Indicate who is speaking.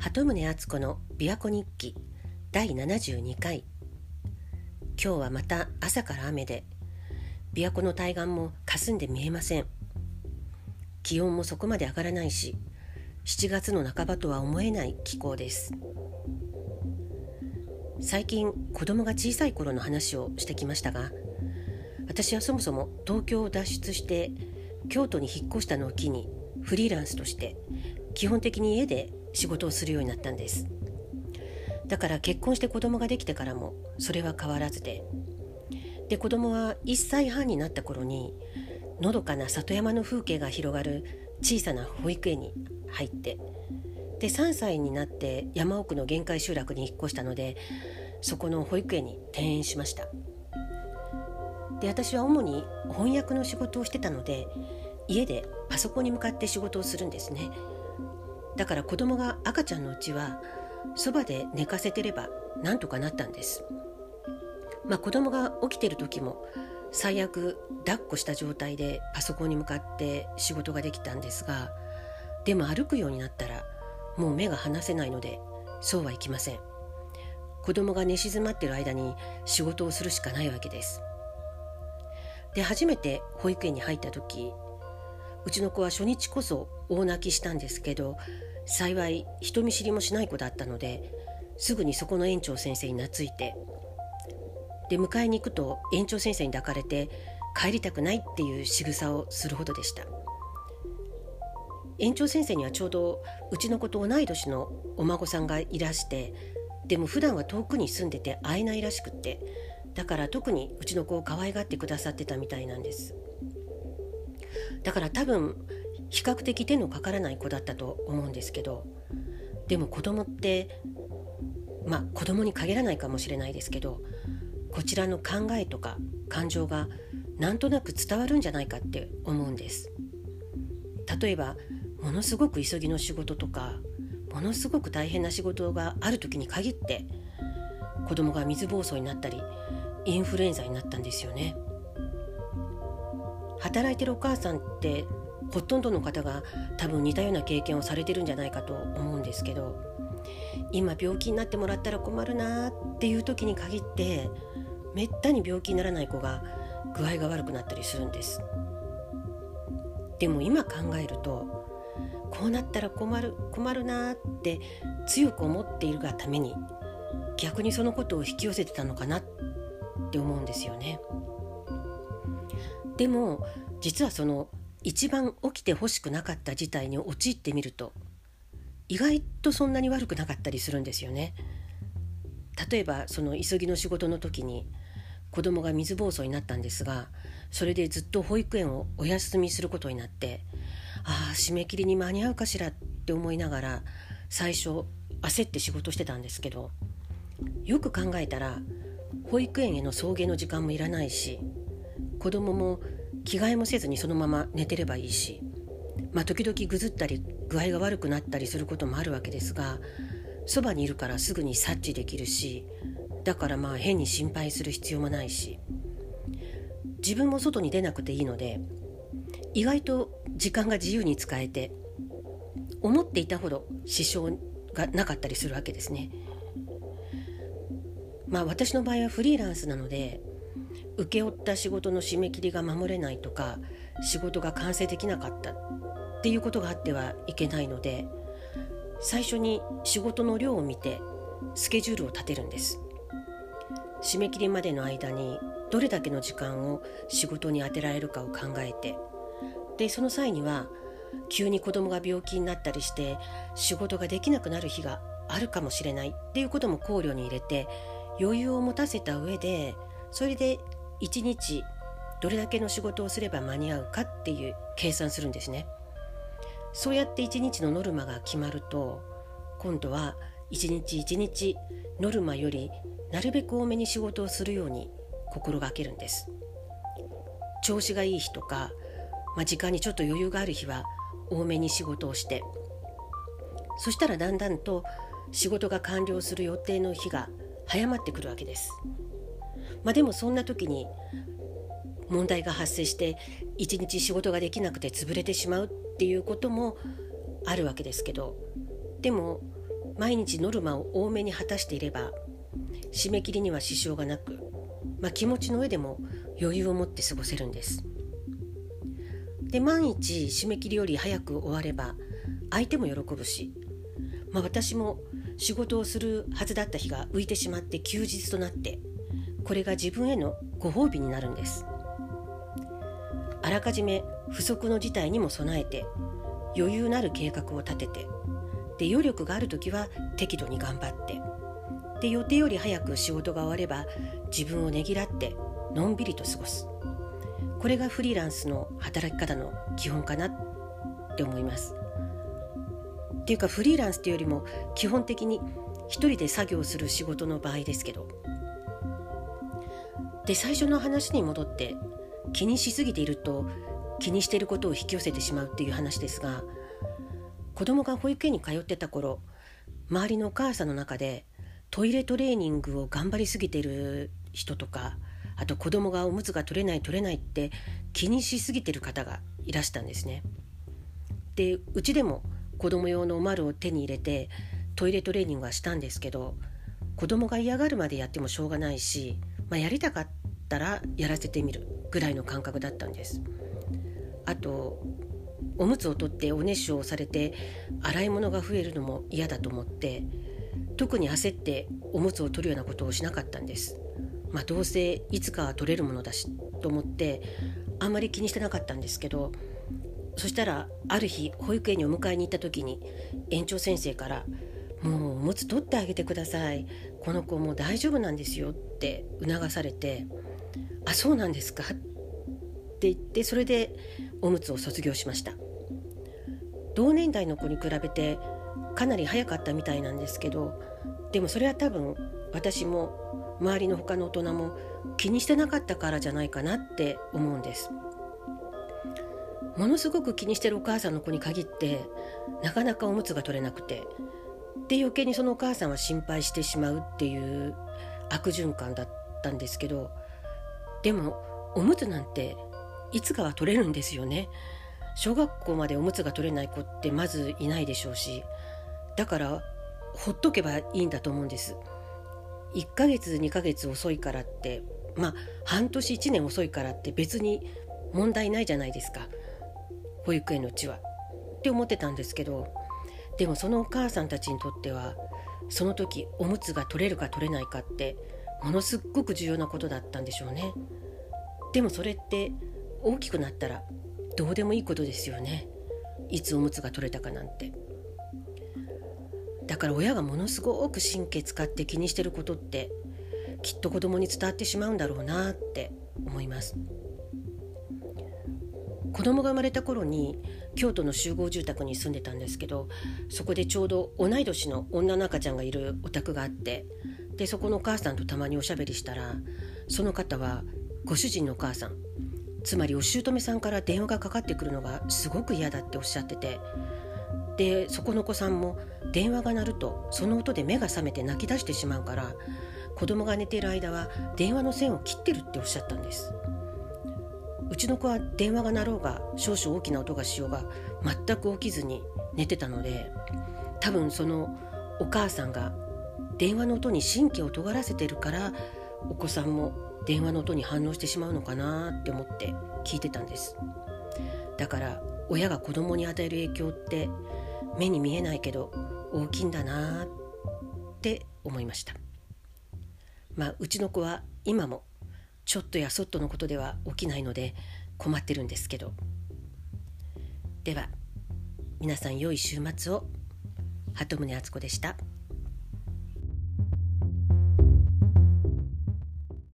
Speaker 1: 鳩宗敦子の琵琶湖日記第72回。今日はまた朝から雨で琵琶湖の対岸も霞んで見えません。気温もそこまで上がらないし7月の半ばとは思えない気候です。最近子供が小さい頃の話をしてきましたが私はそもそも東京を脱出して京都に引っ越したのを機にフリーランスとして基本的に家で仕事をするようになったんです。だから結婚して子供ができてからもそれは変わらずで。で子供は1歳半になった頃にのどかな里山の風景が広がる小さな保育園に入ってで3歳になって山奥の限界集落に引っ越したのでそこの保育園に転園しました。で私は主に翻訳の仕事をしてたので家でパソコンに向かって仕事をするんですね。だから子供が赤ちゃんのうちはそばで寝かせてればなんとかなったんです。まあ子供が起きてる時も最悪抱っこした状態でパソコンに向かって仕事ができたんですがでも歩くようになったらもう目が離せないのでそうはいきません。子供が寝静まってる間に仕事をするしかないわけです。で初めて保育園に入った時うちの子は初日こそ大泣きしたんですけど幸い人見知りもしない子だったのですぐにそこの園長先生に懐いてで迎えに行くと園長先生に抱かれて帰りたくないっていう仕草をするほどでした。園長先生にはちょうどうちの子と同い年のお孫さんがいらしてでも普段は遠くに住んでて会えないらしくってだから特にうちの子を可愛がってくださってたみたいなんです。だから多分比較的手のかからない子だったと思うんですけどでも子供ってまあ子供に限らないかもしれないですけどこちらの考えとか感情がなんとなく伝わるんじゃないかって思うんです。例えばものすごく急ぎの仕事とかものすごく大変な仕事がある時に限って子供が水疱瘡になったりインフルエンザになったんですよね。働いてるお母さんってほとんどの方が多分似たような経験をされてるんじゃないかと思うんですけど今病気になってもらったら困るなっていう時に限ってめったに病気にならない子が具合が悪くなったりするんです。でも今考えるとこうなったら困る困るなって強く思っているがために逆にそのことを引き寄せてたのかなって思うんですよね。でも実はその一番起きてほしくなかった事態に陥ってみると意外とそんなに悪くなかったりするんですよね。例えばその急ぎの仕事の時に子供が水疱瘡になったんですがそれでずっと保育園をお休みすることになってああ締め切りに間に合うかしらって思いながら最初焦って仕事してたんですけどよく考えたら保育園への送迎の時間もいらないし子供も着替えもせずにそのまま寝てればいいし、まあ、時々ぐずったり具合が悪くなったりすることもあるわけですがそばにいるからすぐに察知できるしだからまあ変に心配する必要もないし自分も外に出なくていいので意外と時間が自由に使えて思っていたほど支障がなかったりするわけですね。まあ私の場合はフリーランスなので請け負った仕事の締め切りが守れないとか仕事が完成できなかったっていうことがあってはいけないので最初に仕事の量を見てスケジュールを立てるんです。締め切りまでの間にどれだけの時間を仕事に充てられるかを考えてでその際には急に子供が病気になったりして仕事ができなくなる日があるかもしれないっていうことも考慮に入れて余裕を持たせた上でそれで1日どれだけの仕事をすれば間に合うかっていう計算するんですね。そうやって1日のノルマが決まると今度は1日1日ノルマよりなるべく多めに仕事をするように心がけるんです。調子がいい日とか、まあ、時間にちょっと余裕がある日は多めに仕事をしてそしたらだんだんと仕事が完了する予定の日が早まってくるわけです。まあ、でもそんな時に問題が発生して一日仕事ができなくて潰れてしまうっていうこともあるわけですけどでも毎日ノルマを多めに果たしていれば締め切りには支障がなく、まあ、気持ちの上でも余裕を持って過ごせるんです。で万一締め切りより早く終われば相手も喜ぶし、まあ、私も仕事をするはずだった日が浮いてしまって休日となってこれが自分へのご褒美になるんです。あらかじめ不測の事態にも備えて余裕なる計画を立ててで余力がある時は適度に頑張ってで予定より早く仕事が終われば自分をねぎらってのんびりと過ごす。これがフリーランスの働き方の基本かなって思います。っていうかフリーランスっていうよりも基本的に一人で作業する仕事の場合ですけどで最初の話に戻って気にしすぎていると気にしていることを引き寄せてしまうっていう話ですが子供が保育園に通ってた頃周りのお母さんの中でトイレトレーニングを頑張りすぎてる人とかあと子供がおむつが取れない取れないって気にしすぎてる方がいらしたんですね。でうちでも子供用のおまるを手に入れてトイレトレーニングはしたんですけど子供が嫌がるまでやってもしょうがないし、まあ、やりたかったらやらせてみるぐらいの感覚だったんです。あとおむつを取っておねしょをされて洗い物が増えるのも嫌だと思って特に焦っておむつを取るようなことをしなかったんです。まあ、どうせいつかは取れるものだしと思ってあんまり気にしてなかったんですけどそしたらある日保育園にお迎えに行った時に園長先生から「もうおむつ取ってあげてくださいこの子もう大丈夫なんですよ」って促されて「あそうなんですか」って言ってそれでおむつを卒業しました。同年代の子に比べてかなり早かったみたいなんですけどでもそれは多分私も周りの他の大人も気にしてなかったからじゃないかなって思うんです。ものすごく気にしてるお母さんの子に限ってなかなかおむつが取れなくてで余計にそのお母さんは心配してしまうっていう悪循環だったんですけどでもおむつなんていつかは取れるんですよね。小学校までおむつが取れない子ってまずいないでしょうしだからほっとけばいいんだと思うんです。1ヶ月2ヶ月遅いからってまあ半年1年遅いからって別に問題ないじゃないですか。保育園のうちは。って思ってたんですけどでもそのお母さんたちにとってはその時おむつが取れるか取れないかってものすっごく重要なことだったんでしょうね。でもそれって大きくなったらどうでもいいことですよね。いつおむつが取れたかなんて。だから親がものすごく神経使って気にしてることってきっと子供に伝わってしまうんだろうなって思います。子供が生まれた頃に京都の集合住宅に住んでたんですけどそこでちょうど同い年の女の赤ちゃんがいるお宅があってでそこのお母さんとたまにおしゃべりしたらその方はご主人のお母さんつまりお姑さんから電話がかかってくるのがすごく嫌だっておっしゃっててでそこのお子さんも電話が鳴るとその音で目が覚めて泣き出してしまうから子供が寝ている間は電話の線を切ってるっておっしゃったんです。うちの子は電話が鳴ろうが少々大きな音がしようが全く起きずに寝てたので多分そのお母さんが電話の音に神経を尖らせてるからお子さんも電話の音に反応してしまうのかなって思って聞いてたんです。だから親が子供に与える影響って目に見えないけど大きいんだなって思いました。まあうちの子は今もちょっとやそっとのことでは起きないので困ってるんですけど。では皆さん良い週末を。鳩宗敦子でした。